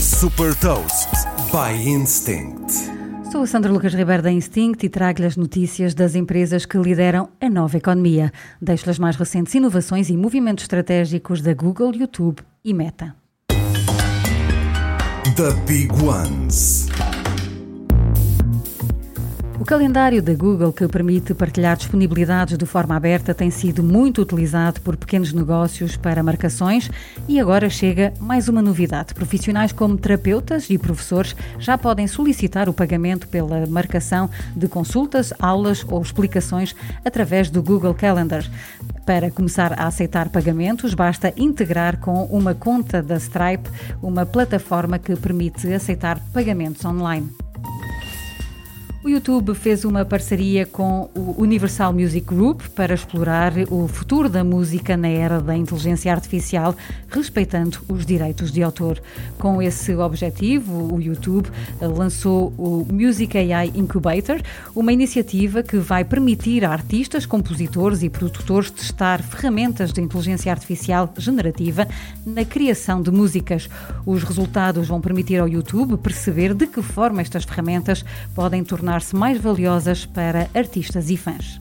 Super Toast by Instinct. Sou a Sandra Lucas Ribeiro da Instinct e trago-lhe as notícias das empresas que lideram a nova economia. Deixo-lhe as mais recentes inovações e movimentos estratégicos da Google, YouTube e Meta. The Big Ones. O calendário da Google, que permite partilhar disponibilidades de forma aberta, tem sido muito utilizado por pequenos negócios para marcações e agora chega mais uma novidade. Profissionais como terapeutas e professores já podem solicitar o pagamento pela marcação de consultas, aulas ou explicações através do Google Calendar. Para começar a aceitar pagamentos, basta integrar com uma conta da Stripe, uma plataforma que permite aceitar pagamentos online. O YouTube fez uma parceria com o Universal Music Group para explorar o futuro da música na era da inteligência artificial, respeitando os direitos de autor. Com esse objetivo, o YouTube lançou o Music AI Incubator, uma iniciativa que vai permitir a artistas, compositores e produtores testar ferramentas de inteligência artificial generativa na criação de músicas. Os resultados vão permitir ao YouTube perceber de que forma estas ferramentas podem tornar tornar-se mais valiosas para artistas e fãs.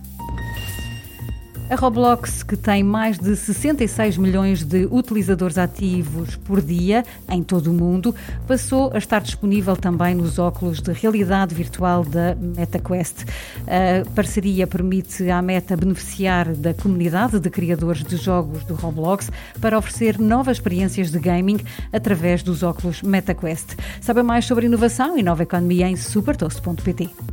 A Roblox, que tem mais de 66 milhões de utilizadores ativos por dia em todo o mundo, passou a estar disponível também nos óculos de realidade virtual da MetaQuest. A parceria permite à Meta beneficiar da comunidade de criadores de jogos do Roblox para oferecer novas experiências de gaming através dos óculos MetaQuest. Sabe mais sobre inovação e nova economia em supertoast.pt.